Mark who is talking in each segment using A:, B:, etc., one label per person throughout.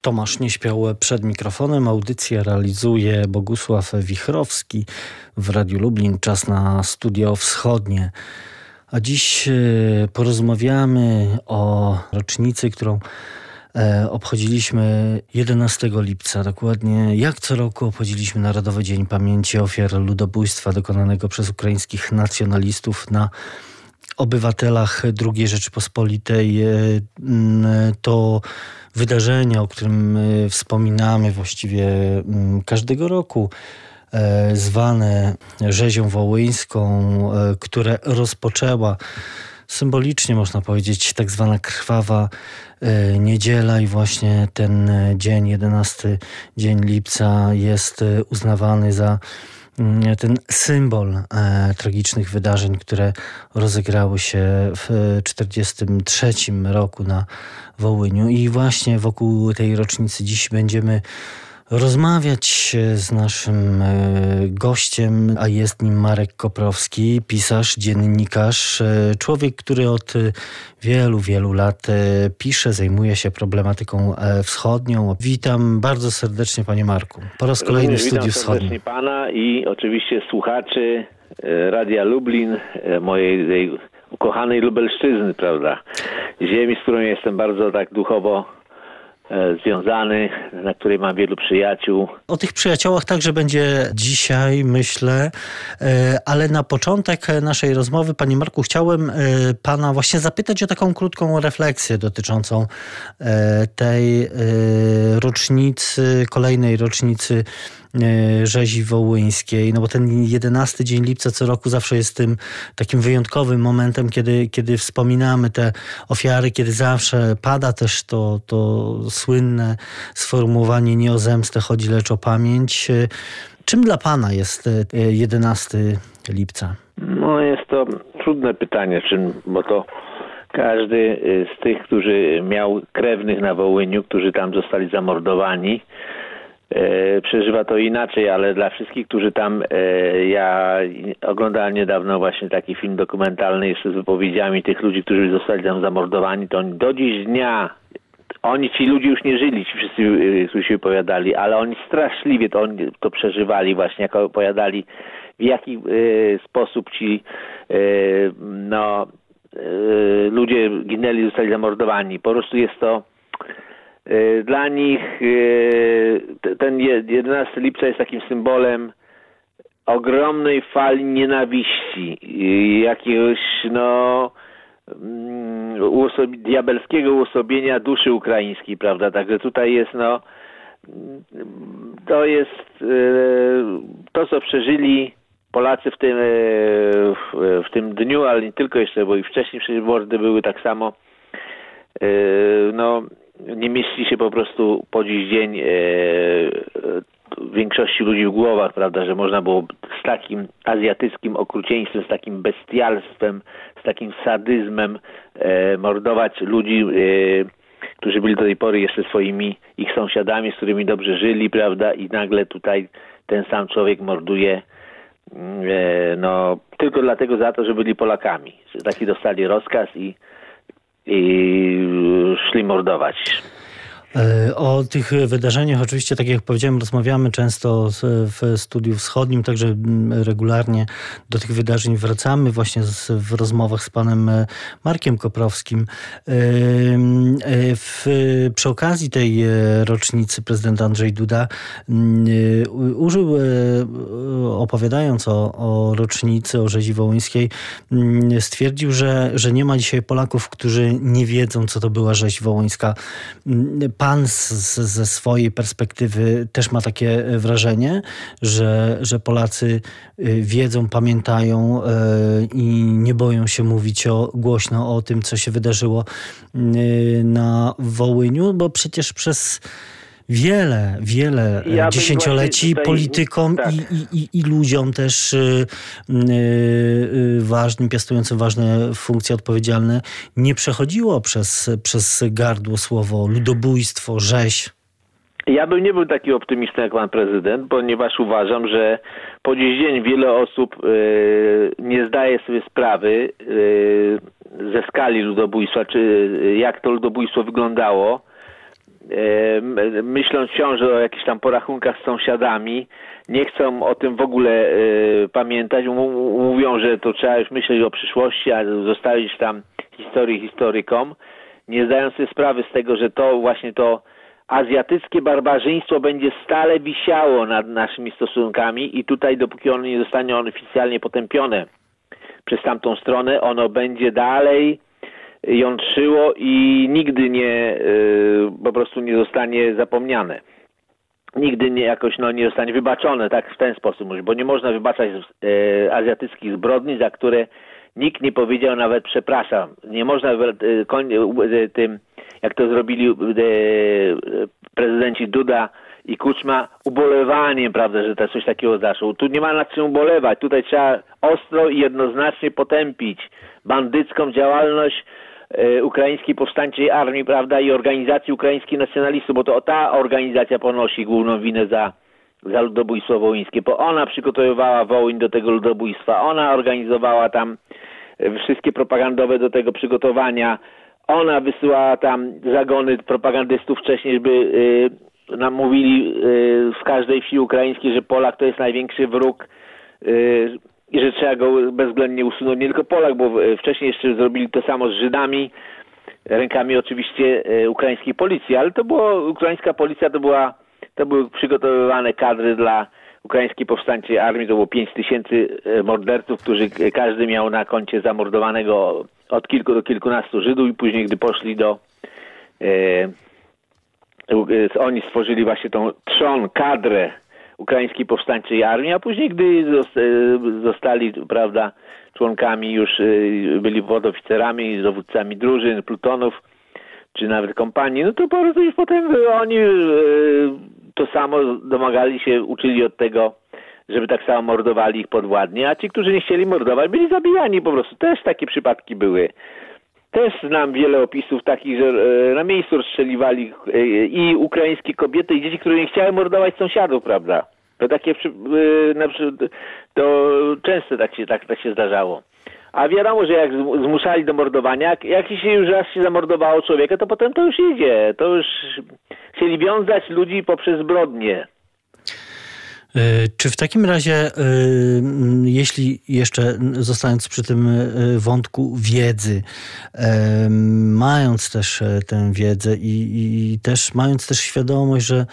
A: Tomasz Nieśpiał przed mikrofonem. Audycję realizuje Bogusław Wichrowski w Radiu Lublin. Czas na studio wschodnie. A dziś e, porozmawiamy o rocznicy, którą e, obchodziliśmy 11 lipca. Dokładnie jak co roku obchodziliśmy Narodowy Dzień Pamięci Ofiar Ludobójstwa dokonanego przez ukraińskich nacjonalistów na obywatelach II Rzeczypospolitej. E, to wydarzenia, o którym e, wspominamy właściwie każdego roku, e, zwane rzezią wołyńską, które rozpoczęła symbolicznie można powiedzieć tak zwana krwawa niedziela i właśnie ten dzień, 11 dzień lipca jest uznawany za ten symbol e, tragicznych wydarzeń, które rozegrały się w 1943 roku na Wołyniu. I właśnie wokół tej rocznicy dziś będziemy rozmawiać z naszym e, gościem, a jest nim Marek Koprowski, pisarz, dziennikarz, e, człowiek, który od wielu, wielu lat e, pisze, zajmuje się problematyką wschodnią. Witam bardzo serdecznie panie Marku. Po raz kolejny w Studiu Wschodnim.
B: Witam pana i oczywiście słuchaczy Radia Lublin, mojej ukochanej Lubelszczyzny, prawda? Ziemi, z którą jestem bardzo tak duchowo E, związany, na której mam wielu przyjaciół.
A: O tych przyjaciołach także będzie dzisiaj, myślę, e, ale na początek naszej rozmowy, Panie Marku, chciałem e, Pana właśnie zapytać o taką krótką refleksję dotyczącą tej rocznicy, kolejnej rocznicy rzezi wołyńskiej, no bo ten 11 dzień lipca co roku zawsze jest tym takim wyjątkowym momentem, kiedy, kiedy wspominamy te ofiary, kiedy zawsze pada też to, to słynne sformułowanie nie o zemstę chodzi, lecz o pamięć. E, czym dla Pana jest 11 e, lipca?
B: No jest to trudne pytanie, czym, bo to każdy z tych, którzy miał krewnych na Wołyniu, którzy tam zostali zamordowani, E, przeżywa to inaczej, ale dla wszystkich, którzy tam, e, ja oglądałem niedawno właśnie taki film dokumentalny jeszcze z wypowiedziami tych ludzi, którzy zostali tam zamordowani, to oni do dziś dnia oni, ci ludzie już nie żyli, ci wszyscy, e, którzy się wypowiadali, ale oni straszliwie to, oni to przeżywali właśnie, jak opowiadali, w jaki y, sposób ci y, no, y, ludzie ginęli, zostali zamordowani. Po prostu jest to E, dla nich e, ten 11 lipca jest takim symbolem ogromnej fali nienawiści, jakiegoś no mm, uosobi diabelskiego uosobienia duszy ukraińskiej, prawda? Także tutaj jest no to jest e, to, co przeżyli Polacy w tym, w tym dniu, ale nie tylko jeszcze, bo i wcześniej przecież mordy były tak samo no nie mieści się po prostu po dziś dzień e, większości ludzi w głowach, prawda, że można było z takim azjatyckim okrucieństwem, z takim bestialstwem, z takim sadyzmem e, mordować ludzi, e, którzy byli do tej pory jeszcze swoimi ich sąsiadami, z którymi dobrze żyli, prawda, i nagle tutaj ten sam człowiek morduje e, no, tylko dlatego za to, że byli Polakami. Że taki dostali rozkaz i i szli mordować.
A: E, o tych wydarzeniach oczywiście, tak jak powiedziałem, rozmawiamy często w Studiu Wschodnim, także mm, regularnie do tych wydarzeń wracamy właśnie w rozmowach z panem e, Markiem Koprowskim. E, w, przy okazji tej rocznicy prezydent Andrzej Duda mm, użył, opowiadając o, o rocznicy, o rzezi wołyńskiej, mm, stwierdził, że, że nie ma dzisiaj Polaków, którzy nie wiedzą, co to była rzeź wołyńska pan z, ze swojej perspektywy też ma takie wrażenie, że, że Polacy y, wiedzą, pamiętają y, i nie boją się mówić o, głośno o tym, co się wydarzyło na Wołyniu, bo przecież przez wiele, wiele ja dziesięcioleci tutaj, politykom tak. i, i, i, ludziom też y, y, y, ważnym, piastującym ważne funkcje odpowiedzialne, nie przechodziło przez, przez gardło słowo ludobójstwo, rzeź.
B: Ja bym nie był taki optymistą jak pan prezydent, ponieważ uważam, że po dziś dzień wiele osób y, nie zdaje sobie sprawy y, ze skali ludobójstwa, czy jak to ludobójstwo wyglądało myśląc wciąż o jakichś tam porachunkach z sąsiadami, nie chcą o tym w ogóle pamiętać. Mówią, że to trzeba już myśleć o przyszłości, a zostawić tam historię historykom, nie zdając sobie sprawy z tego, że to właśnie to azjatyckie barbarzyństwo będzie stale wisiało nad naszymi stosunkami i tutaj dopóki ono nie zostanie oficjalnie potępione przez tamtą stronę, ono będzie dalej jątrzyło i nigdy nie y, po prostu nie zostanie zapomniane. Nigdy nie jakoś no, nie zostanie wybaczone, tak w ten sposób, bo nie można wybaczać y, azjatyckich zbrodni, za które nikt nie powiedział nawet przepraszam. Nie można y, tym jak to zrobili prezydenci Duda i Kuczma, ubolewaniem, prawda, że to coś takiego zaszło. Tu nie ma nad czym ubolewać. Tutaj trzeba ostro i jednoznacznie potępić bandycką działalność ukraińskiej powstańczej armii, prawda, i organizacji ukraińskich nacjonalistów, bo to ta organizacja ponosi główną winę za, za ludobójstwo wołyńskie, bo ona przygotowywała Wołyń do tego ludobójstwa, ona organizowała tam e, wszystkie propagandowe do tego przygotowania, ona wysyłała tam zagony propagandystów wcześniej, żeby y, nam mówili y, w każdej wsi ukraińskiej, że Polak to jest największy wróg y, i że trzeba go bezwzględnie usunąć. Nie tylko Polak, bo wcześniej jeszcze zrobili to samo z Żydami, rękami oczywiście y, ukraińskiej policji, ale to było, ukraińska policja to była, to były przygotowywane kadry dla ukraińskiej powstańczej armii, to było 5 tysięcy y, morderców, którzy każdy miał na koncie zamordowanego od kilku do kilkunastu Żydów i później, gdy poszli do e, e, oni stworzyli właśnie tą trzon, kadrę ukraińskiej powstańczej armii, a później, gdy zostali, prawda, członkami już e, byli podoficerami, dowódcami drużyn, plutonów, czy nawet kompanii, no to po prostu już potem oni e, to samo domagali się, uczyli od tego żeby tak samo mordowali ich podwładnie, a ci, którzy nie chcieli mordować, byli zabijani po prostu. Też takie przypadki były. Też znam wiele opisów takich, że e, na miejscu rozstrzeliwali e, i ukraińskie kobiety, i dzieci, które nie chciały mordować sąsiadów, prawda? To takie, e, to często tak się, tak, tak się zdarzało. A wiadomo, że jak zmuszali do mordowania, jak się już raz się zamordowało człowieka, to potem to już idzie. To już chcieli wiązać ludzi poprzez zbrodnie.
A: E, czy w takim razie, e, jeśli jeszcze zostając przy tym e, wątku wiedzy, mając też tę wiedzę i, i też mając też świadomość, że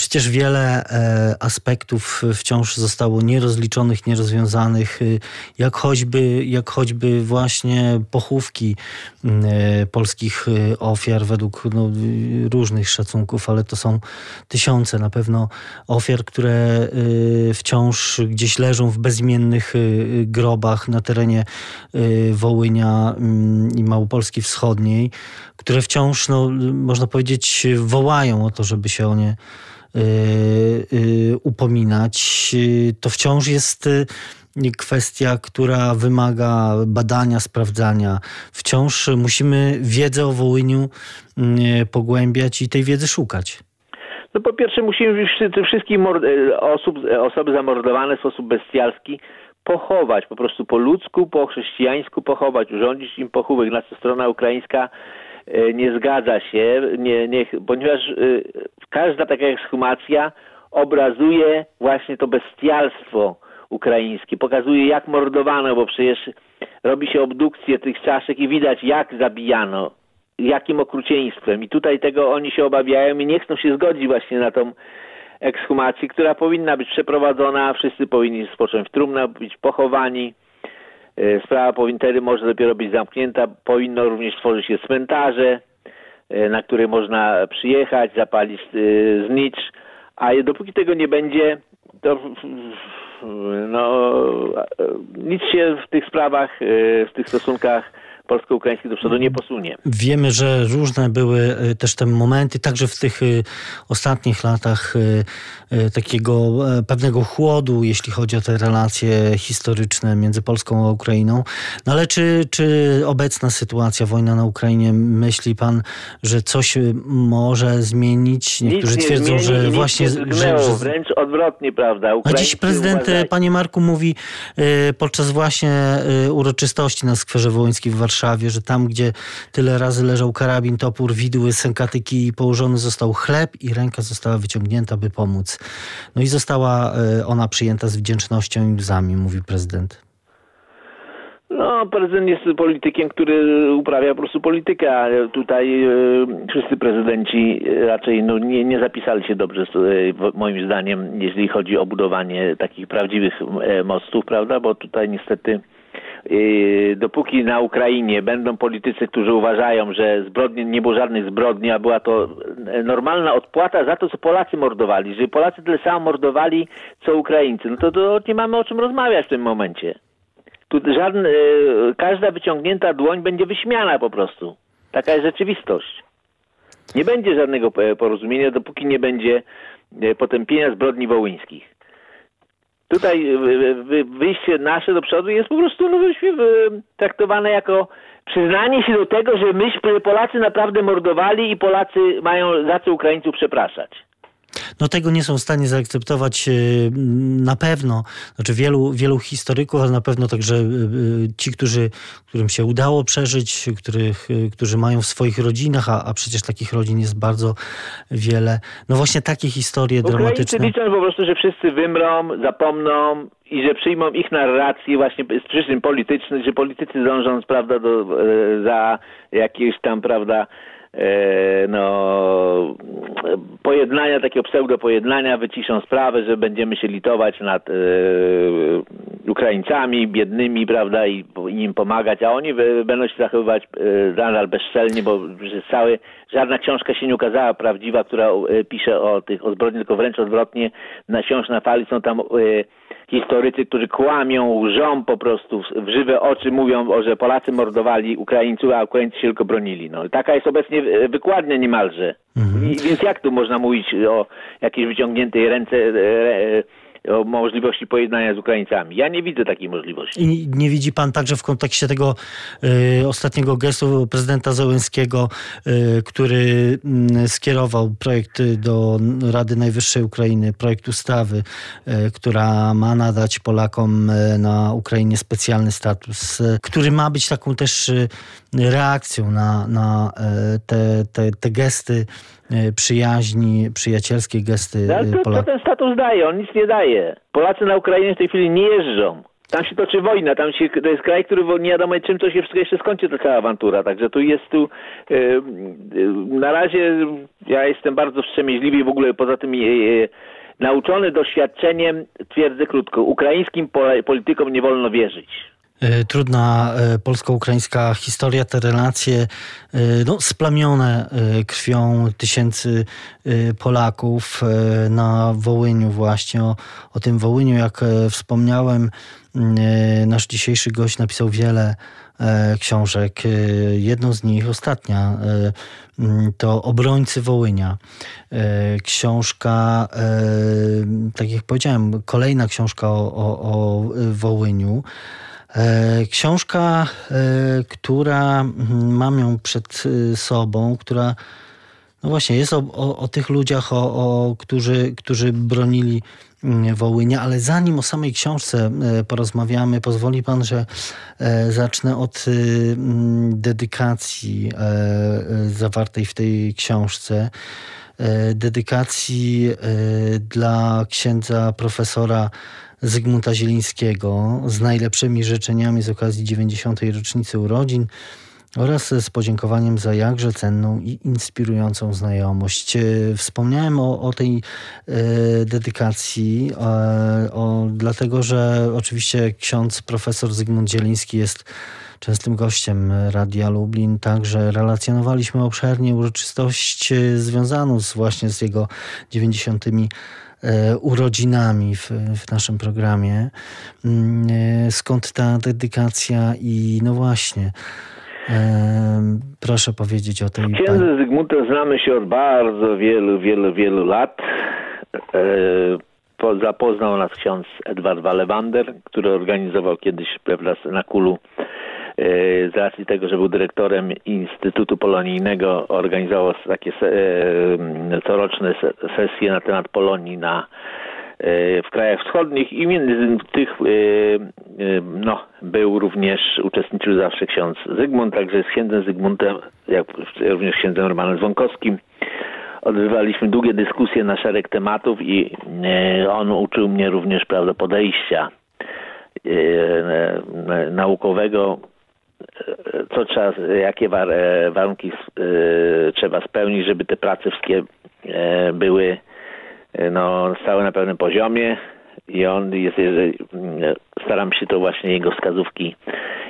A: Przecież wiele e, aspektów wciąż zostało nierozliczonych, nierozwiązanych, y, jak choćby, jak choćby właśnie pochówki e, polskich ofiar według no, różnych szacunków, ale to są tysiące na pewno ofiar, które wciąż gdzieś leżą w bezimiennych grobach na terenie Wołynia i Małopolski Wschodniej, które wciąż, no, można powiedzieć, wołają o to, żeby się o nie upominać, to wciąż jest y, kwestia, która wymaga badania, sprawdzania. Wciąż musimy wiedzę o Wołyniu pogłębiać i tej wiedzy szukać.
B: No po pierwsze musimy wszystkich osób, osoby zamordowane w sposób bestialski pochować, po prostu po ludzku, po chrześcijańsku pochować, urządzić im pochówek. Nasza strona ukraińska nie zgadza się, nie, nie, ponieważ e, każda taka ekshumacja obrazuje właśnie to bestialstwo ukraińskie, pokazuje jak mordowano, bo przecież robi się obdukcję tych czaszek i widać jak zabijano, jakim okrucieństwem. I tutaj tego oni się obawiają i nie chcą się zgodzić właśnie na tą ekshumację, która powinna być przeprowadzona, wszyscy powinni spocząć w trumnach, być pochowani. E, sprawa powintery może dopiero być zamknięta. Powinno również tworzyć się cmentarze, e, na które można przyjechać, zapalić e, znicz, a dopóki tego nie będzie, to no, nic się w tych sprawach, w tych stosunkach polsko-ukraiński do przodu nie posunie.
A: Wiemy, że różne były e, też te momenty, także w tych e, ostatnich latach e, takiego pewnego chłodu, jeśli chodzi o te relacje historyczne między Polską a Ukrainą. No ale czy, czy obecna sytuacja, wojna na Ukrainie, myśli pan, że coś może zmienić?
B: Niektórzy twierdzą, zmieni, że właśnie... Zgnęło, że, że... Wręcz odwrotnie, prawda?
A: Ukraińcy a dziś prezydent, uważać... panie Marku, mówi podczas właśnie uroczystości na skwerze Wołyńskim w Warszawie, Warszawie, że tam, gdzie tyle razy leżał karabin, topór, widły, sękatyki i położony został chleb i ręka została wyciągnięta, by pomóc. No i została e, ona przyjęta z wdzięcznością i łzami, mówi prezydent.
B: No, prezydent jest politykiem, który uprawia po prostu politykę, a tutaj e, wszyscy prezydenci raczej no, nie, nie zapisali się dobrze, e, moim zdaniem, jeżeli chodzi o budowanie takich prawdziwych e, mostów, prawda? Bo tutaj niestety e, dopóki na Ukrainie będą politycy, którzy uważają, że zbrodnie, nie było żadnych zbrodni, a była to normalna odpłata za to, co Polacy mordowali, że Polacy tyle samo mordowali, co Ukraińcy, no to, to nie mamy o czym rozmawiać w tym momencie. Tu żadne, każda wyciągnięta dłoń będzie wyśmiana po prostu. Taka jest rzeczywistość. Nie będzie żadnego porozumienia, dopóki nie będzie potępienia zbrodni wołyńskich. Tutaj wyjście nasze do przodu jest po prostu no, traktowane jako przyznanie się do tego, że myśmy Polacy naprawdę mordowali i Polacy mają za co Ukraińców przepraszać
A: no tego nie są w stanie zaakceptować e, na pewno, znaczy wielu, wielu historyków, ale na pewno także e, ci, którzy, którym się udało przeżyć, których, e, którzy mają w swoich rodzinach, a, a przecież takich rodzin jest bardzo wiele. No właśnie takie historie
B: Ukraińcy
A: dramatyczne.
B: liczą po prostu, że wszyscy wymrą, zapomną i że przyjmą ich narrację właśnie z przyczyn politycznych, że politycy dążą prawda, do, za jakieś tam, prawda, E, no, pojednania, takiego pseudo-pojednania, wyciszą sprawę, że będziemy się litować nad e, Ukraińcami biednymi, prawda, i, im pomagać, a oni będą się zachowywać e, nadal bezczelnie, bo cały, żadna książka się nie ukazała prawdziwa, która e, pisze o tych o zbrodni, tylko wręcz odwrotnie, na książ na fali są tam e, historycy, którzy kłamią, łżą po prostu w żywe oczy, mówią, że Polacy mordowali Ukraińców, a Ukraińcy się tylko bronili. No, taka jest obecnie wykładnia niemalże. Mhm. I, więc jak tu można mówić o jakiejś wyciągniętej ręce, o możliwości pojednania z Ukraińcami. Ja nie widzę takiej możliwości.
A: I nie widzi pan także w kontekście tego y, ostatniego gestu prezydenta Zełenskiego, y, który y, skierował projekt do Rady Najwyższej Ukrainy, projekt ustawy, y, która ma nadać Polakom y, na Ukrainie specjalny status, y, który ma być taką też reakcją na, na te, te, te gesty E, przyjaźni, przyjacielskie gesty
B: no, ale Polaków. Co ten status daje? On nic nie daje. Polacy na Ukrainie w tej chwili nie jeżdżą. Tam się toczy wojna, tam się, to jest kraj, który nie wiadomo czym to się wszystko jeszcze skończy, ta cała awantura. Także tu jest tu, yy, na razie ja jestem bardzo wstrzemięźliwy i w ogóle poza tym yy, nauczony doświadczeniem twierdzę krótko, ukraińskim politykom nie wolno wierzyć.
A: E, trudna e, polsko-ukraińska historia, te relacje e, no, splamione krwią tysięcy Polaków na Wołyniu właśnie. O, o tym Wołyniu, jak wspomniałem, nasz dzisiejszy gość napisał wiele książek. Jedną z nich, ostatnia, to Obrońcy Wołynia. Książka, tak jak powiedziałem, kolejna książka o, o, o Wołyniu. E, książka, e, która mm, mam ją przed e, sobą, która no właśnie jest o, o, o tych ludziach, o, o, którzy, którzy bronili mm, Wołynia, ale zanim o samej książce porozmawiamy, pozwoli pan, że zacznę od mm, dedykacji zawartej w tej książce. Dedykacji dla księdza profesora Zygmunta Zielińskiego z najlepszymi życzeniami z okazji 90. rocznicy urodzin oraz z podziękowaniem za jakże cenną i inspirującą znajomość. E, wspomniałem o, o tej e, dedykacji, e, o, dlatego że oczywiście ksiądz profesor Zygmunt Zieliński jest częstym gościem Radia Lublin. Także relacjonowaliśmy obszernie uroczystość e, związaną z, właśnie z jego 90 E, urodzinami w, w naszym programie. Mm, e, skąd ta dedykacja i no właśnie. Proszę powiedzieć o tej...
B: Księdze Zygmuntem znamy się od bardzo wielu, wielu, wielu lat. Zapoznał nas ksiądz Edward Walewander, który organizował kiedyś na Kulu z racji tego, że był dyrektorem Instytutu Polonijnego, organizował takie coroczne sesje na temat Polonii na w krajach wschodnich i między tych no, był również, uczestniczył zawsze ksiądz Zygmunt, także z księdzem Zygmuntem, jak również księdzem Romanem Dzwonkowskim odbywaliśmy długie dyskusje na szereg tematów i on uczył mnie również prawda, podejścia naukowego co trzeba, jakie war, e, warunki e, trzeba spełnić, żeby te prace wszystkie e, były no, stały na pewnym poziomie i on jest, staram się to właśnie jego wskazówki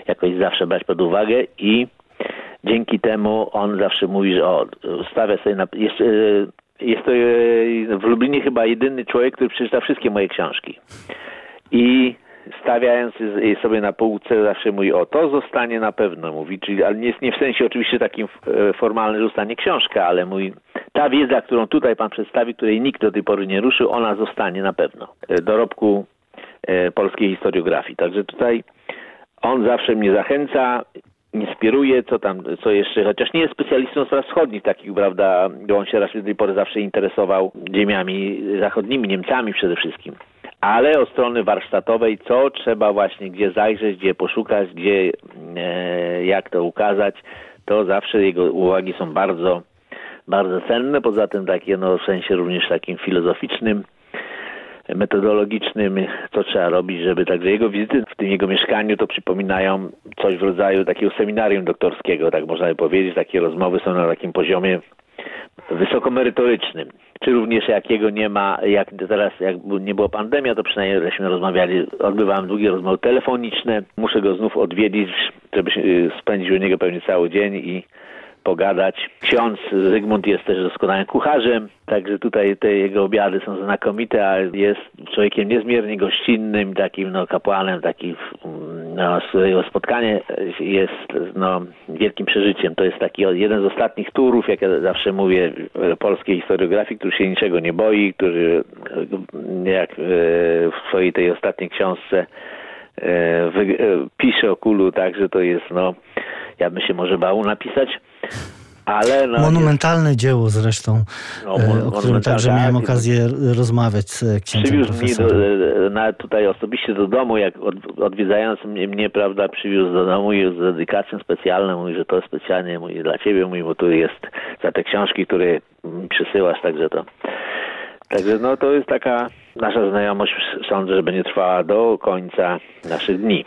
B: jakoś zawsze brać pod uwagę i dzięki temu on zawsze mówi, że o, stawia sobie na, jest, jest to w Lublinie chyba jedyny człowiek, który przeczyta wszystkie moje książki. I stawiając sobie na półce zawsze mówi, o to zostanie na pewno, mówi, czyli, ale nie, nie w sensie oczywiście takim e, formalnym, że zostanie książka, ale mówi, ta wiedza, którą tutaj pan przedstawi, której nikt do tej pory nie ruszył, ona zostanie na pewno. E, dorobku e, polskiej historiografii. Także tutaj on zawsze mnie zachęca, inspiruje, co tam, co jeszcze, chociaż nie jest specjalistą spraw wschodnich takich, prawda, bo on się raczej do tej pory zawsze interesował ziemiami zachodnimi, Niemcami przede wszystkim ale od strony warsztatowej, co trzeba właśnie, gdzie zajrzeć, gdzie poszukać, gdzie, e, jak to ukazać, to zawsze jego uwagi są bardzo, bardzo cenne. Poza tym takie, no w sensie również takim filozoficznym, metodologicznym, co trzeba robić, żeby także jego wizyty w tym jego mieszkaniu to przypominają coś w rodzaju takiego seminarium doktorskiego, tak można by powiedzieć. Takie rozmowy są na takim poziomie wysokomerytorycznym. Czy również jakiego nie ma, jak teraz jak nie było pandemia, to przynajmniej żeśmy rozmawiali, odbywałem długie rozmowy telefoniczne. Muszę go znów odwiedzić, żeby spędzić u niego pewnie cały dzień i pogadać. Ksiądz Zygmunt jest też doskonałym kucharzem, także tutaj te jego obiady są znakomite, a jest człowiekiem niezmiernie gościnnym, takim no, kapłanem, takim no, jego spotkanie jest no, wielkim przeżyciem. To jest taki jeden z ostatnich turów, jak ja zawsze mówię, polskiej historiografii, który się niczego nie boi, który jak e, w swojej tej ostatniej książce e, pisze o kulu tak, że to jest no, ja bym się może bał napisać, ale no,
A: Monumentalne jest... dzieło zresztą, no, e, o którym także miałem tak. okazję rozmawiać z księdzem Przywiózł
B: mnie do, tutaj osobiście do domu, jak od, odwiedzając mnie, mnie, prawda, przywiózł do domu i z dedykacją specjalną, mówi, że to specjalnie mówi, dla ciebie, mówi, bo tu jest za te książki, które mi przysyłasz, także to Także no to jest taka nasza znajomość, sądzę, że będzie trwała do końca naszych dni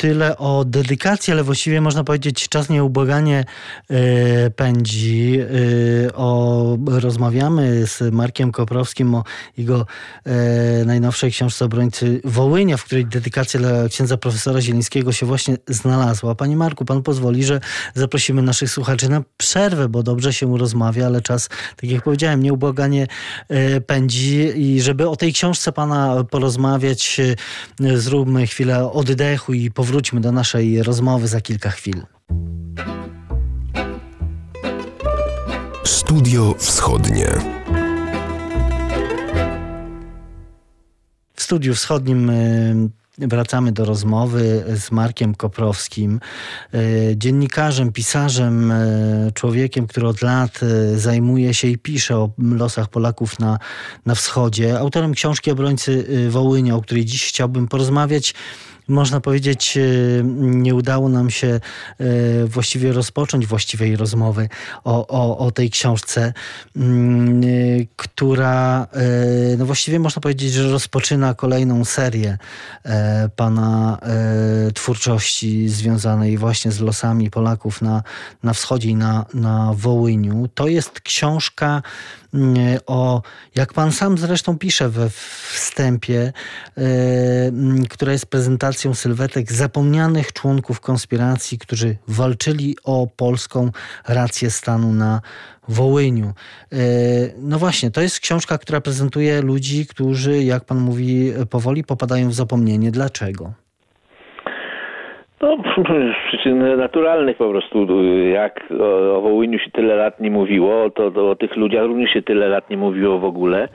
A: tyle o dedykacji, ale właściwie można powiedzieć czas nieubłaganie e, pędzi. E, o, rozmawiamy z Markiem Koprowskim o jego e, najnowszej książce Obrońcy Wołynia, w której dedykacja dla księdza profesora Zielińskiego się właśnie znalazła. Panie Marku, pan pozwoli, że zaprosimy naszych słuchaczy na przerwę, bo dobrze się rozmawia, ale czas, tak jak powiedziałem, nieubłaganie pędzi i żeby o tej książce pana porozmawiać, zróbmy chwilę oddechu i powrócimy wróćmy do naszej rozmowy za kilka chwil. Studio Wschodnie. W studiu wschodnim y, wracamy do rozmowy z Markiem Koprowskim, y, dziennikarzem, pisarzem, y, człowiekiem, który od lat zajmuje się i pisze o losach Polaków na, na wschodzie. Autorem książki Obrońcy Wołynia, o której dziś chciałbym porozmawiać można powiedzieć, e, nie udało nam się e, właściwie rozpocząć właściwej rozmowy o, o, o tej książce, mm, e, która no właściwie można powiedzieć, że rozpoczyna kolejną serię pana twórczości związanej właśnie z losami Polaków na, na wschodzie i na, na Wołyniu. To jest książka o, jak pan sam zresztą pisze we wstępie, która jest prezentacją sylwetek zapomnianych członków konspiracji, którzy walczyli o polską rację stanu na Wołyniu. E, no właśnie, to jest książka, która prezentuje ludzi, którzy, jak pan mówi, powoli popadają w zapomnienie. Dlaczego?
B: No, z przyczyn naturalnych po prostu. Jak o, Wołyniu się tyle lat nie mówiło, to, to o tych ludziach również się tyle lat nie mówiło w ogóle.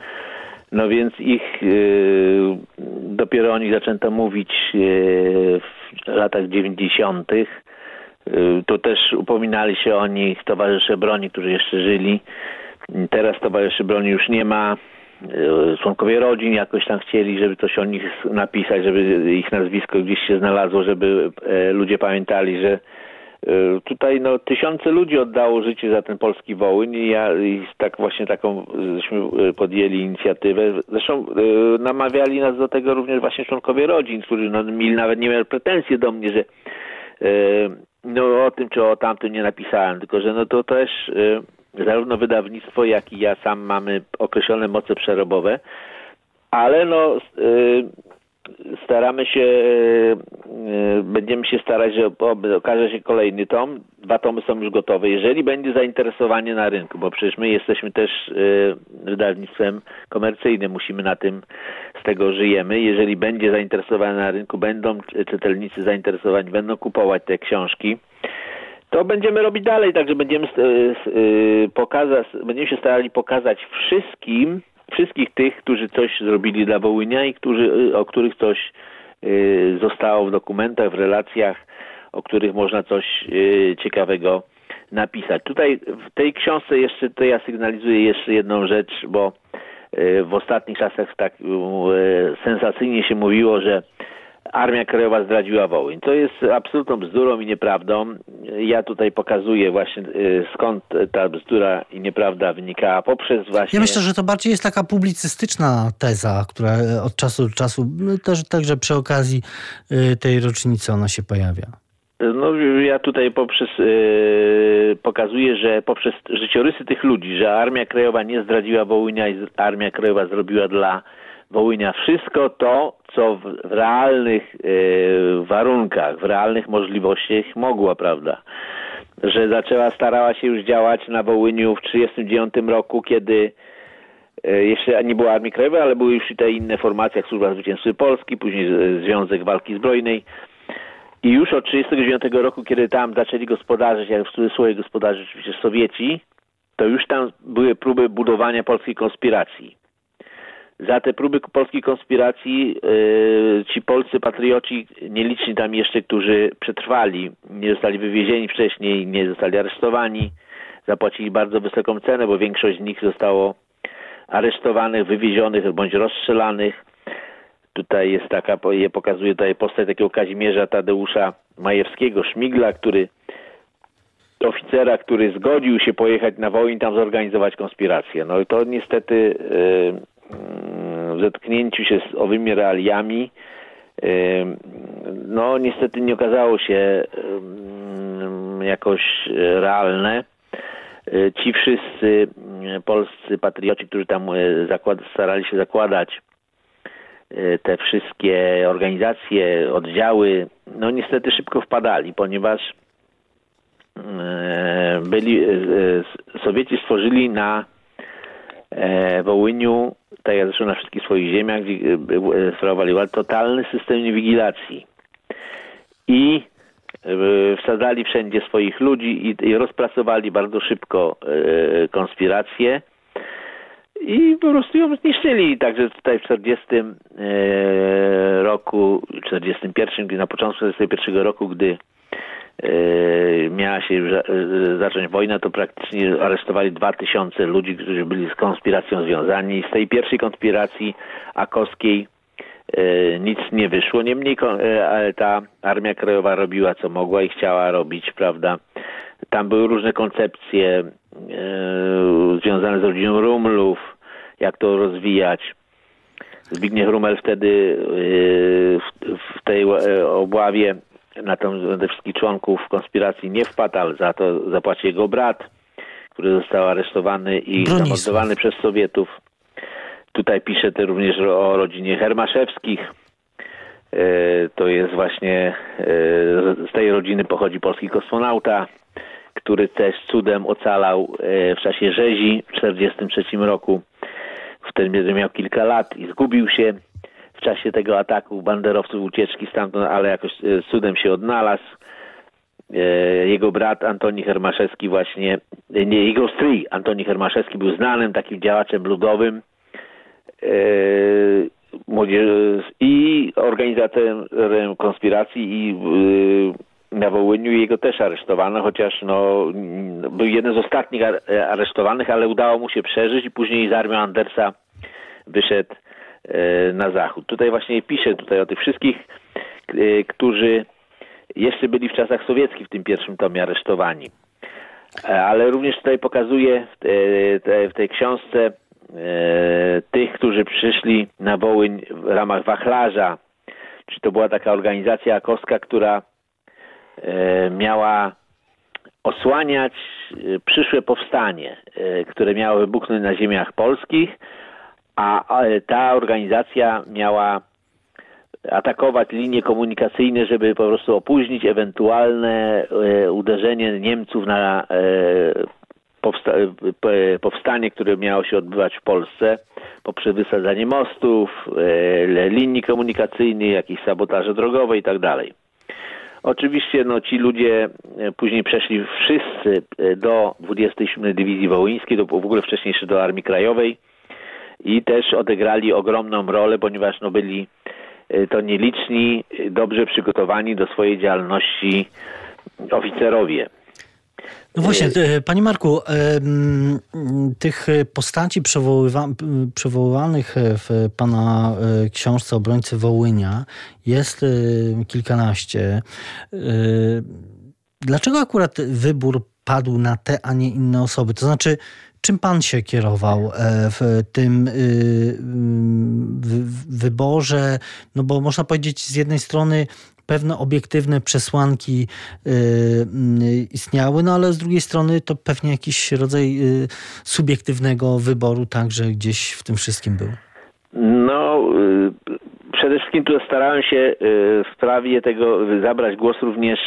B: No więc ich y, dopiero o nich zaczęto mówić y, w latach 90. Y, to też upominali się o nich towarzysze broni, którzy jeszcze żyli. Teraz towarzyszy broni już nie ma. E, członkowie rodzin jakoś tam chcieli, żeby coś o nich napisać, żeby ich nazwisko gdzieś się znalazło, żeby e, ludzie pamiętali, że e, tutaj no, tysiące ludzi oddało życie za ten polski Wołyń i ja i tak właśnie taką żeśmy podjęli inicjatywę. Zresztą namawiali nas do tego również właśnie członkowie rodzin, którzy no, mieli nawet nie mieli pretensje do mnie, że no o tym czy o tamtym nie napisałem, tylko że no to też zarówno wydawnictwo, jak i ja sam mamy określone moce przerobowe, ale no y, staramy się, y, y, będziemy się starać, że okaże się kolejny tom. Dwa tomy są już gotowe. Jeżeli będzie zainteresowanie na rynku, bo przecież my jesteśmy też wydawnictwem komercyjnym, musimy na tym, z tego żyjemy. Jeżeli będzie zainteresowanie na rynku, będą czytelnicy zainteresowani, będą kupować te książki, to będziemy robić dalej, także będziemy y, pokazać, będziemy się starali pokazać wszystkim, wszystkich tych, którzy coś zrobili dla Wołynia i którzy, y, o których coś zostało w dokumentach, w relacjach, o których można coś ciekawego napisać. Tutaj w tej książce jeszcze to ja sygnalizuję jeszcze jedną rzecz, bo w ostatnich czasach tak sensacyjnie się mówiło, że Armia Krajowa zdradziła Wołyń. To jest absolutną bzdurą i nieprawdą. Ja tutaj pokazuję właśnie y, skąd ta bzdura i nieprawda wynikała poprzez właśnie...
A: Ja myślę, że to bardziej jest taka publicystyczna teza, która od czasu do czasu, no, też, także przy okazji y, tej rocznicy ona się pojawia.
B: No ja tutaj poprzez yy, pokazuję, że poprzez życiorysy tych ludzi, że Armia Krajowa nie zdradziła Wołynia i Armia Krajowa zrobiła dla Wołynia wszystko to, co w, realnych y, warunkach, w realnych możliwościach mogła, prawda? Że zaczęła, starała się już działać na Wołyniu w 1939 roku, kiedy y, jeszcze nie było Armii Krajowej, ale były już i te inne formacje, jak Służba Zwycięstwa Polski, później Związek Walki Zbrojnej. I już od 1939 roku, kiedy tam zaczęli gospodarzyć, jak w cudzysłowie gospodarzyć oczywiście Sowieci, to już tam były próby budowania polskiej konspiracji za te próby polskiej konspiracji yy, ci polscy patrioci, nieliczni tam jeszcze, którzy przetrwali, nie zostali wywiezieni wcześniej, nie zostali aresztowani, zapłacili bardzo wysoką cenę, bo większość z nich zostało aresztowanych, wywiezionych bądź rozstrzelanych. Tutaj jest taka, je pokazuje tutaj postać takiego Kazimierza Tadeusza Majewskiego, Szmigla, który oficera, który zgodził się pojechać na wojnę, tam zorganizować konspirację. No i to niestety yy, w zetknięciu się z owymi realiami no niestety nie okazało się jakoś realne. E, ci wszyscy polscy patrioci, którzy tam e, starali się zakładać e, te wszystkie organizacje, oddziały, no niestety szybko wpadali, ponieważ byli, Sowieci stworzyli na Wołyniu tak jak zresztą na wszystkich swoich ziemiach, e, e, sprawowali totalny system inwigilacji. I e, wsadzali wszędzie swoich ludzi i, i rozpracowali bardzo szybko e, konspirację i po prostu ją zniszczyli. Także tutaj w 40 e, roku, 41, na początku 41 roku, gdy miała się e, zacząć wojna, to praktycznie aresztowali 2000 ludzi, którzy byli z konspiracją związani. Z tej pierwszej konspiracji akowskiej e, nic nie wyszło. Niemniej ta Armia Krajowa robiła co mogła i chciała robić, prawda. Tam były różne koncepcje związane z rodziną Rumlów, jak to rozwijać. Zbigniew Rumel wtedy w tej obławie na to ze wszystkich członków konspiracji nie wpadł, ale za to zapłaci jego brat, który został aresztowany i zamordowany przez Sowietów. Tutaj pisze to również o rodzinie Hermaszewskich. E, to jest właśnie, e, z tej rodziny pochodzi polski kosmonauta, który też cudem ocalał e, w czasie rzezi w 1943 roku. Wtedy miał kilka lat i zgubił się w czasie tego ataku banderowców ucieczki stamtąd, ale jakoś e, cudem się odnalazł. E, jego brat Antoni Hermaszewski właśnie, e, nie, jego stryj Antoni Hermaszewski był znanym takim działaczem ludowym i organizatorem konspiracji i na Wołyniu jego też aresztowano, chociaż no, był jeden z ostatnich aresztowanych, ale udało mu się przeżyć i później z armią Andersa wyszedł na zachód. Tutaj właśnie piszę tutaj o tych wszystkich, którzy jeszcze byli w czasach sowieckich w tym pierwszym tomie aresztowani. Ale również tutaj pokazuje w tej książce tych, którzy przyszli na Wołyń w ramach wachlarza, czy to była taka organizacja akowska, która miała osłaniać e, przyszłe powstanie, e, które miało wybuchnąć na ziemiach polskich, a ta organizacja miała atakować linie komunikacyjne, żeby po prostu opóźnić ewentualne e, uderzenie Niemców na powstanie, które miało się odbywać w Polsce poprzez wysadzanie mostów, linii komunikacyjnych, jakieś sabotaże drogowe i tak. Oczywiście no, ci ludzie e, później przeszli wszyscy e, do 27 Dywizji Wołyńskiej, do, w ogóle wcześniejszy do Armii Krajowej i też odegrali ogromną rolę, ponieważ no, byli e, to nieliczni, dobrze przygotowani do swojej działalności oficerowie.
A: No właśnie, e, Panie Marku, tych postaci przywoływa przywoływanych w Pana książce Obrońcy Wołynia jest kilkanaście. Dlaczego akurat wybór padł na te, a nie inne osoby? To znaczy, czym Pan się kierował w tym wyborze? No bo można powiedzieć, z jednej strony pewne obiektywne przesłanki y, y, istniały, no ale z drugiej strony to pewnie jakiś rodzaj y, subiektywnego wyboru także gdzieś w tym wszystkim był.
B: No, przede wszystkim tu starałem się w sprawie tego zabrać głos również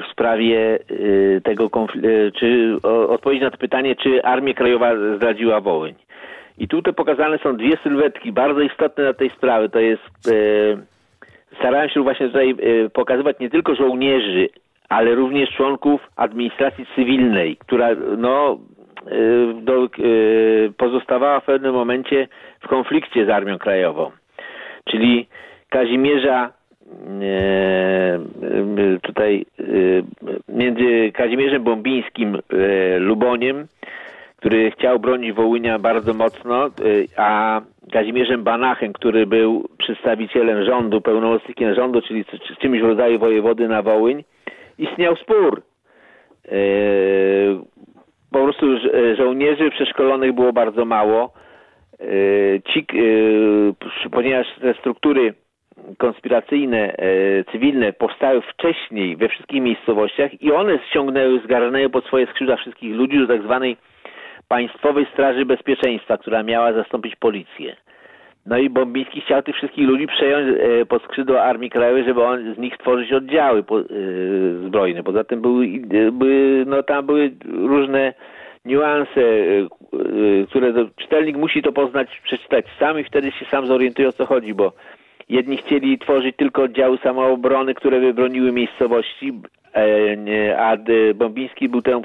B: w sprawie tego czy odpowiedź na to pytanie, czy Armia Krajowa zdradziła Wołyń. I tutaj pokazane są dwie sylwetki bardzo istotne na tej sprawy. To jest, e, starałem się właśnie tutaj e, pokazywać nie tylko żołnierzy, ale również członków administracji cywilnej, która no, e, do, e, pozostawała w pewnym momencie w konflikcie z Armią Krajową. Czyli Kazimierza e, tutaj e, między Kazimierzem Bombińskim Luboniem który chciał bronić Wołynia bardzo mocno, y, a Kazimierzem Banachem, który był przedstawicielem rządu, pełnomocnikiem rządu, czyli czymś w rodzaju wojewody na Wołyń, istniał spór. Y, po prostu żołnierzy przeszkolonych było bardzo mało. Y, ci, ponieważ te struktury konspiracyjne, cywilne powstały wcześniej we wszystkich miejscowościach i one ściągnęły, zgarnęły pod swoje skrzydła wszystkich ludzi do tak zwanej Państwowej Straży Bezpieczeństwa, która miała zastąpić policję. No i Bombiński chciał tych wszystkich ludzi przejąć e, pod skrzydło Armii Krajowej, żeby on, z nich tworzyć oddziały po, e, zbrojne. Poza tym były, e, no tam były różne niuanse, które czytelnik musi to poznać, przeczytać sam i wtedy się sam zorientuje o co chodzi, bo jedni chcieli tworzyć tylko oddziały samoobrony, które by broniły miejscowości, E, a Bombiński był temu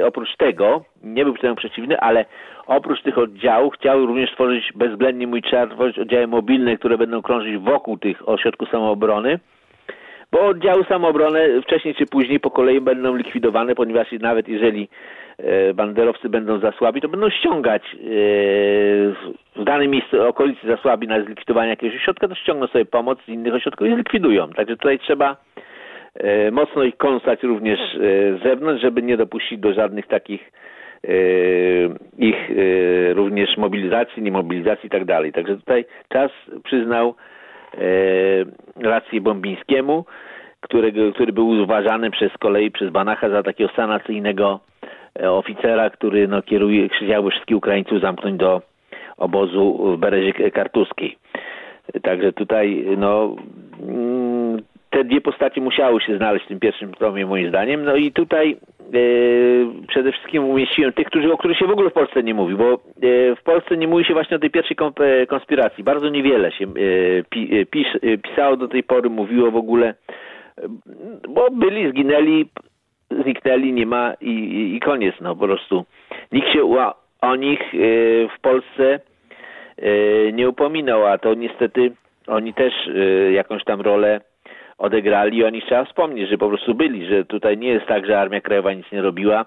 B: e, oprócz tego, nie był temu przeciwny, ale oprócz tych oddziałów chciał również stworzyć bezwzględnie mój trzeba tworzyć oddziały mobilne, które będą krążyć wokół tych ośrodków samoobrony, bo oddziały samoobrony wcześniej czy później po kolei będą likwidowane, ponieważ nawet jeżeli e, banderowcy będą za słabi, to będą ściągać w danym miejscu, okolicy za słabi na zlikwidowanie jakiegoś ośrodka, to ściągną sobie pomoc z innych ośrodków i zlikwidują. Także tutaj trzeba E, mocno ich kąsać również e, z zewnątrz, żeby nie dopuścić do żadnych takich e, ich również mobilizacji, niemobilizacji i tak dalej. Także tutaj czas przyznał rację Bombińskiemu, którego, który był uważany przez kolei przez Banacha za takiego sanacyjnego oficera, który no, kieruje, chciałby wszystkich Ukraińców zamknąć do obozu w Berezie Kartuskiej. Także tutaj no, mm, te dwie postacie musiały się znaleźć w tym pierwszym tomie moim zdaniem. No i tutaj e, przede wszystkim umieściłem tych, którzy, o których się w ogóle w Polsce nie mówi, bo e, w Polsce nie mówi się właśnie o tej pierwszej e, konspiracji. Bardzo niewiele się e, pi, e, pis, e, pisało do tej pory, mówiło w ogóle, bo byli, zginęli, zniknęli, nie ma i, i, i koniec. No po prostu nikt się o nich w Polsce nie upominał, a to niestety oni też jakąś tam rolę odegrali. Oni trzeba wspomnieć, że po prostu byli, że tutaj nie jest tak, że Armia Krajowa nic nie robiła,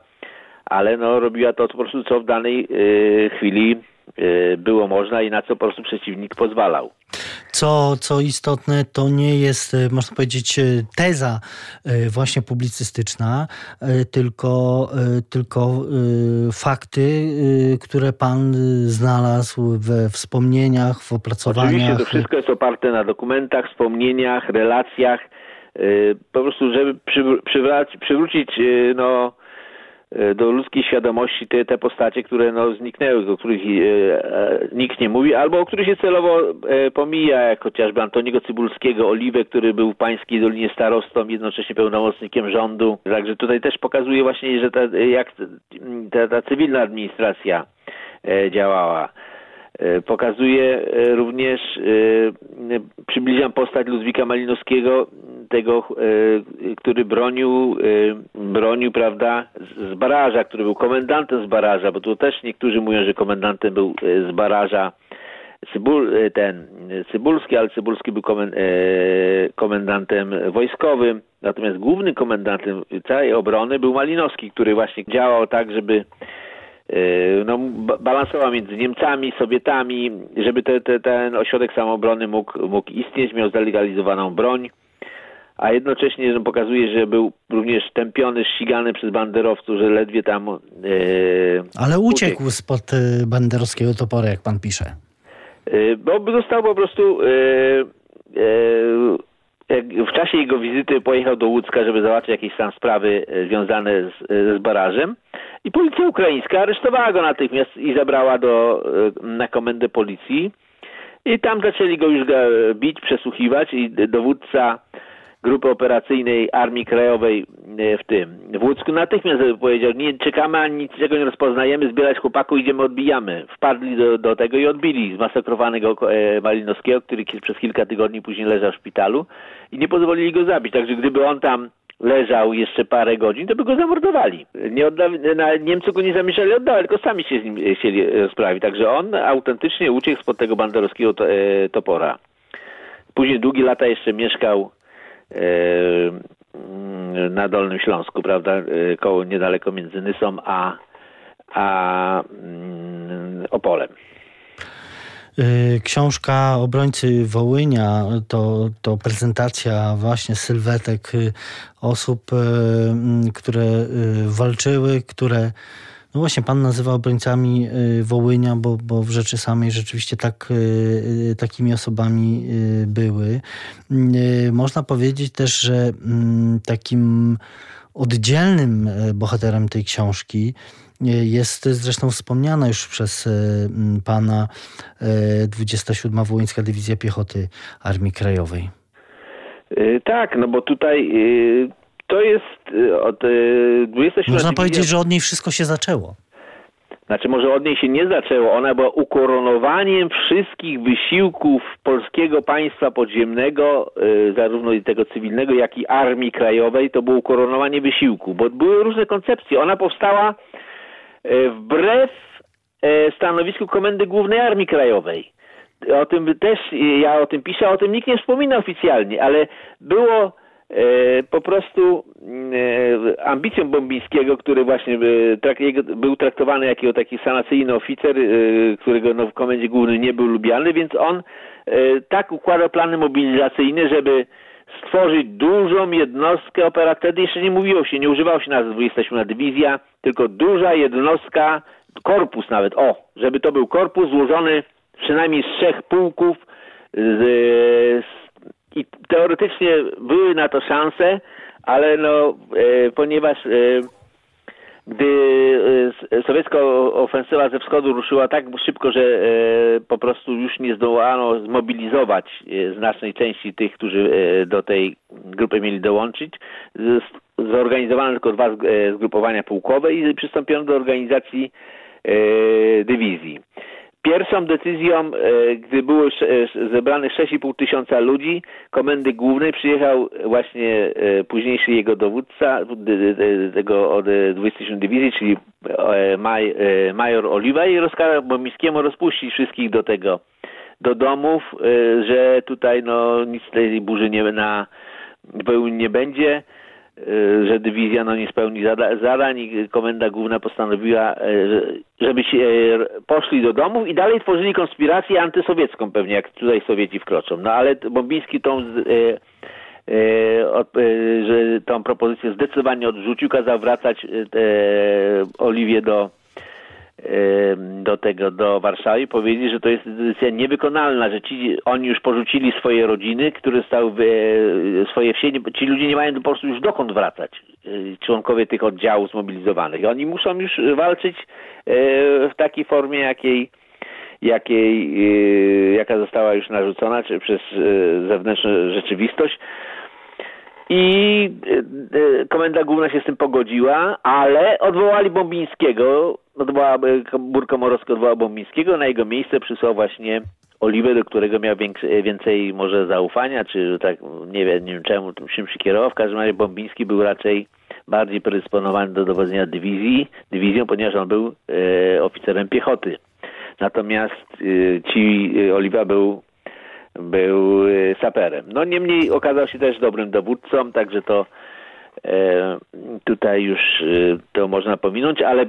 B: ale no robiła to po prostu co w danej chwili było można i na co po prostu przeciwnik pozwalał.
A: Co, co istotne, to nie jest, e, można powiedzieć, e, teza e, właśnie publicystyczna, tylko, tylko fakty, które pan znalazł we wspomnieniach, w opracowaniach.
B: Oczywiście to wszystko jest oparte na dokumentach, wspomnieniach, relacjach. Po prostu, żeby przywrócić no, do ludzkiej świadomości te, te postacie, które no, zniknęły, o których e, e, nikt nie mówi, albo o których się celowo e, pomija, jak chociażby Antoniego Cybulskiego, Oliwę, który był w Pańskiej Dolinie starostą, jednocześnie pełnomocnikiem rządu. Także tutaj też pokazuje właśnie, że ta, jak ta, ta cywilna administracja e, działała. E, pokazuje również, przybliżam postać Ludwika Malinowskiego, tego, e, który bronił, e, bronił, prawda, z baraża, który był komendantem z baraża, bo tu też niektórzy mówią, że komendantem był e, z baraża Cybul, ten Cybulski, ale Cybulski był komendantem wojskowym, natomiast głównym komendantem całej obrony był Malinowski, który właśnie działał tak, żeby no, balansował między Niemcami, Sowietami, żeby te, te, ten ośrodek samoobrony mógł, mógł istnieć, miał zalegalizowaną broń a jednocześnie no, pokazuje, że był również tępiony, ścigany przez banderowców, że ledwie tam... E,
A: Ale uciekł, uciekł. spod e, banderowskiego toporu, jak pan pisze.
B: E, bo został po prostu... E, w czasie jego wizyty pojechał do Łódzka, żeby załatwić jakieś tam sprawy e, związane z, z barażem. I policja ukraińska aresztowała go natychmiast i zabrała do, na komendę policji. I tam zaczęli go już bić, przesłuchiwać i dowódca grupy operacyjnej Armii Krajowej e, w tym, w Łódzku natychmiast powiedział, nie czekamy ani niczego nie rozpoznajemy, zbierać chłopaku, idziemy, odbijamy. Wpadli do, do tego i odbili zmasakrowanego e, Malinowskiego, który przez kilka tygodni później leżał w szpitalu i nie pozwolili go zabić. Także gdyby on tam leżał jeszcze parę godzin, to by go zamordowali. Nie odda- Niemcy go nie zamierzali oddawać, tylko sami się z nim e, chcieli rozprawić. Także on autentycznie uciekł spod tego banderowskiego to, topora. Później długie lata jeszcze mieszkał na Dolnym Śląsku, prawda, e, koło niedaleko między Nysą a, a mm, Opolem.
A: E, książka Obrońcy Wołynia to, to prezentacja właśnie sylwetek osób, które walczyły, które no właśnie, pan nazywa obrońcami y, Wołynia, bo, bo w rzeczy samej rzeczywiście tak, y, y, takimi osobami były. Można powiedzieć też, że mm, takim oddzielnym bohaterem tej książki jest zresztą wspomniana już przez pana 27. Wołyńska Dywizja Piechoty Armii Krajowej.
B: Tak, no bo tutaj to jest y, od 27
A: y, Można powiedzieć, że od niej wszystko się zaczęło.
B: Znaczy może od niej się nie zaczęło, ona była ukoronowaniem wszystkich wysiłków polskiego państwa podziemnego, y, zarówno i tego cywilnego, jak i armii krajowej, to było ukoronowanie wysiłku, bo były różne koncepcje. Ona powstała wbrew stanowisku Komendy Głównej Armii Krajowej. O tym też, ja o tym piszę, o tym nikt nie wspomina oficjalnie, ale było po prostu e, ambicją Bombińskiego, który właśnie e, był traktowany jako taki sanacyjny oficer, którego no w komendzie głównej nie był lubiany, więc on tak układał plany mobilizacyjne, żeby stworzyć dużą jednostkę operacyjną. Wtedy jeszcze nie mówiło się, nie używało się nazwy 27 dywizja, tylko duża jednostka, korpus nawet, o, żeby to był korpus złożony przynajmniej z trzech pułków, z, z i teoretycznie były na to szanse, ale no, e, ponieważ e, gdy e, sowiecka ofensywa ze wschodu ruszyła tak szybko, że e, po prostu już nie zdołano zmobilizować e, znacznej części tych, którzy do tej grupy mieli dołączyć, zorganizowano tylko dwa zgrupowania pułkowe i przystąpiono do organizacji dywizji. Pierwszą decyzją, e, gdy było e, zebranych 6,5 tysiąca ludzi, komendy głównej przyjechał właśnie e, późniejszy jego dowódca tego od 27 dywizji, czyli major Oliwa i rozkazał Bomiskiemu rozpuścić wszystkich do tego, do domów, że tutaj no nic tej burzy nie, na, nie będzie że dywizja no, nie spełni zada zadań i komenda główna postanowiła, e, żeby się poszli do domów i dalej tworzyli konspirację antysowiecką pewnie, jak tutaj Sowieci wkroczą. No ale Bombiński tą, że tą propozycję zdecydowanie odrzucił, kazał wracać Oliwie do do tego, do Warszawy, powiedzieli, że to jest decyzja niewykonalna, że ci, oni już porzucili swoje rodziny, które stały, swoje wsie, ci ludzie nie mają po prostu już dokąd wracać, y, członkowie tych oddziałów zmobilizowanych. Oni muszą już walczyć e, w takiej formie, jakiej jakiej, jaka została już narzucona czy przez e, zewnętrzną rzeczywistość. I e, komenda główna się z tym pogodziła, ale odwołali Bombińskiego, odwołała, Bór Komorowski odwołał Bombińskiego, na jego miejsce przysłał właśnie Oliwę, do którego miał więcej, może zaufania, czy tak, nie wiem, nie wiem czemu czym się kierował. W każdym razie Bombiński był raczej bardziej predysponowany do dowodzenia dywizji, dywizją, ponieważ on był e, oficerem piechoty. Natomiast e, ci, e, Oliwa był był e, saperem. No niemniej okazał się też dobrym dowódcą, także to tutaj już e, to można pominąć, ale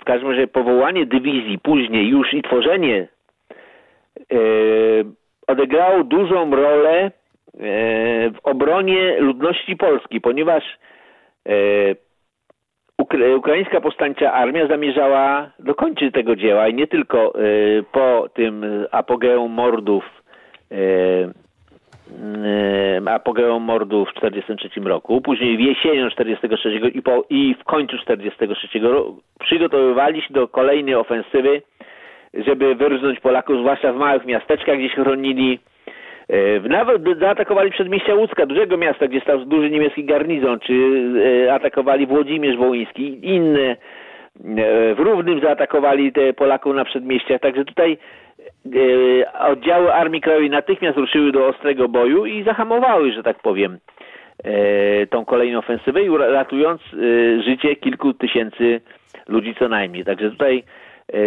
B: w każdym razie powołanie dywizji później już i tworzenie odegrało dużą rolę w obronie ludności Polski, ponieważ ukraińska powstańcza armia zamierzała dokończyć tego dzieła i nie tylko po tym apogeum mordów E, e, apogeum mordu w 1943 roku, później jesienią 1943 i, po, i w końcu 1943 roku przygotowywali się do kolejnej ofensywy, żeby wyrżnąć Polaków, zwłaszcza w małych miasteczkach, gdzie się chronili. E, nawet zaatakowali przedmieścia Łódzka, dużego miasta, gdzie stał duży niemiecki garnizon, czy atakowali Włodzimierz Wołyński, inne. W Równym zaatakowali te Polaków na przedmieściach, także tutaj oddziały Armii Krajowej natychmiast ruszyły do ostrego boju i zahamowały, że tak powiem, e, tą kolejną ofensywę, ratując e, życie kilku tysięcy ludzi co najmniej. Także tutaj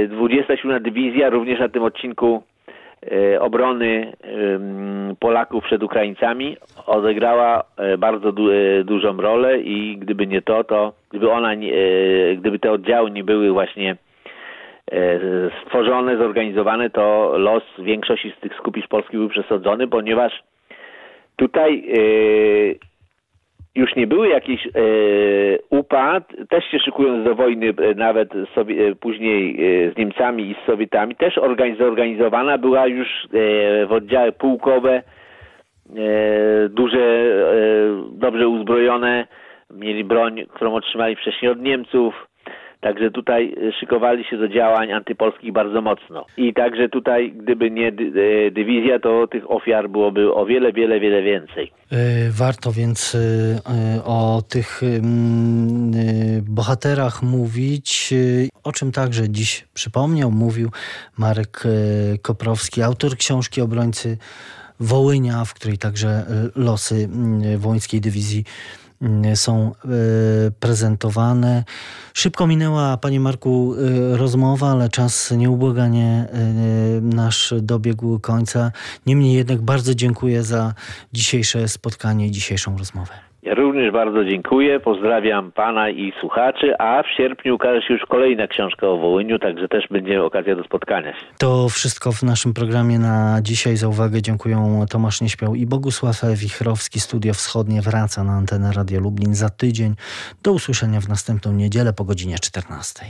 B: 27 Dywizja również na tym odcinku obrony Polaków przed Ukraińcami odegrała bardzo du dużą rolę i gdyby nie to, to gdyby ona, gdyby te oddziały nie były właśnie E, stworzone, zorganizowane, to los większości z tych skupisk polskich był przesadzony, ponieważ tutaj e, już nie były jakieś e, upad, też się szykując do wojny nawet sobie, później z Niemcami i z Sowietami, też zorganizowana była już w oddziały pułkowe, duże, dobrze uzbrojone, mieli broń, którą otrzymali wcześniej od Niemców, Także tutaj e, szykowali się do działań antypolskich bardzo mocno. I także tutaj, gdyby nie e, dywizja, to tych ofiar byłoby o wiele, wiele, wiele więcej.
A: E, warto więc o tych bohaterach mówić, o czym także dziś przypomniał, mówił Marek Koprowski, autor książki Obrońcy Wołynia, w której także losy wołyńskiej dywizji Mm, są e, prezentowane. Szybko minęła, panie Marku, e, rozmowa, ale czas nieubłaganie e, nasz dobiegł końca. Niemniej jednak bardzo dziękuję za dzisiejsze spotkanie i dzisiejszą rozmowę.
B: Również bardzo dziękuję, pozdrawiam pana i słuchaczy, a w sierpniu ukaże się już kolejna książka o Wołyniu, także też będzie okazja do spotkania się.
A: To wszystko w naszym programie na dzisiaj. Za uwagę dziękuję Tomasz Nieśpiał i Bogusław Wichrowski. Studio Wschodnie wraca na antenę Radio Lublin za tydzień. Do usłyszenia w następną niedzielę po godzinie 14.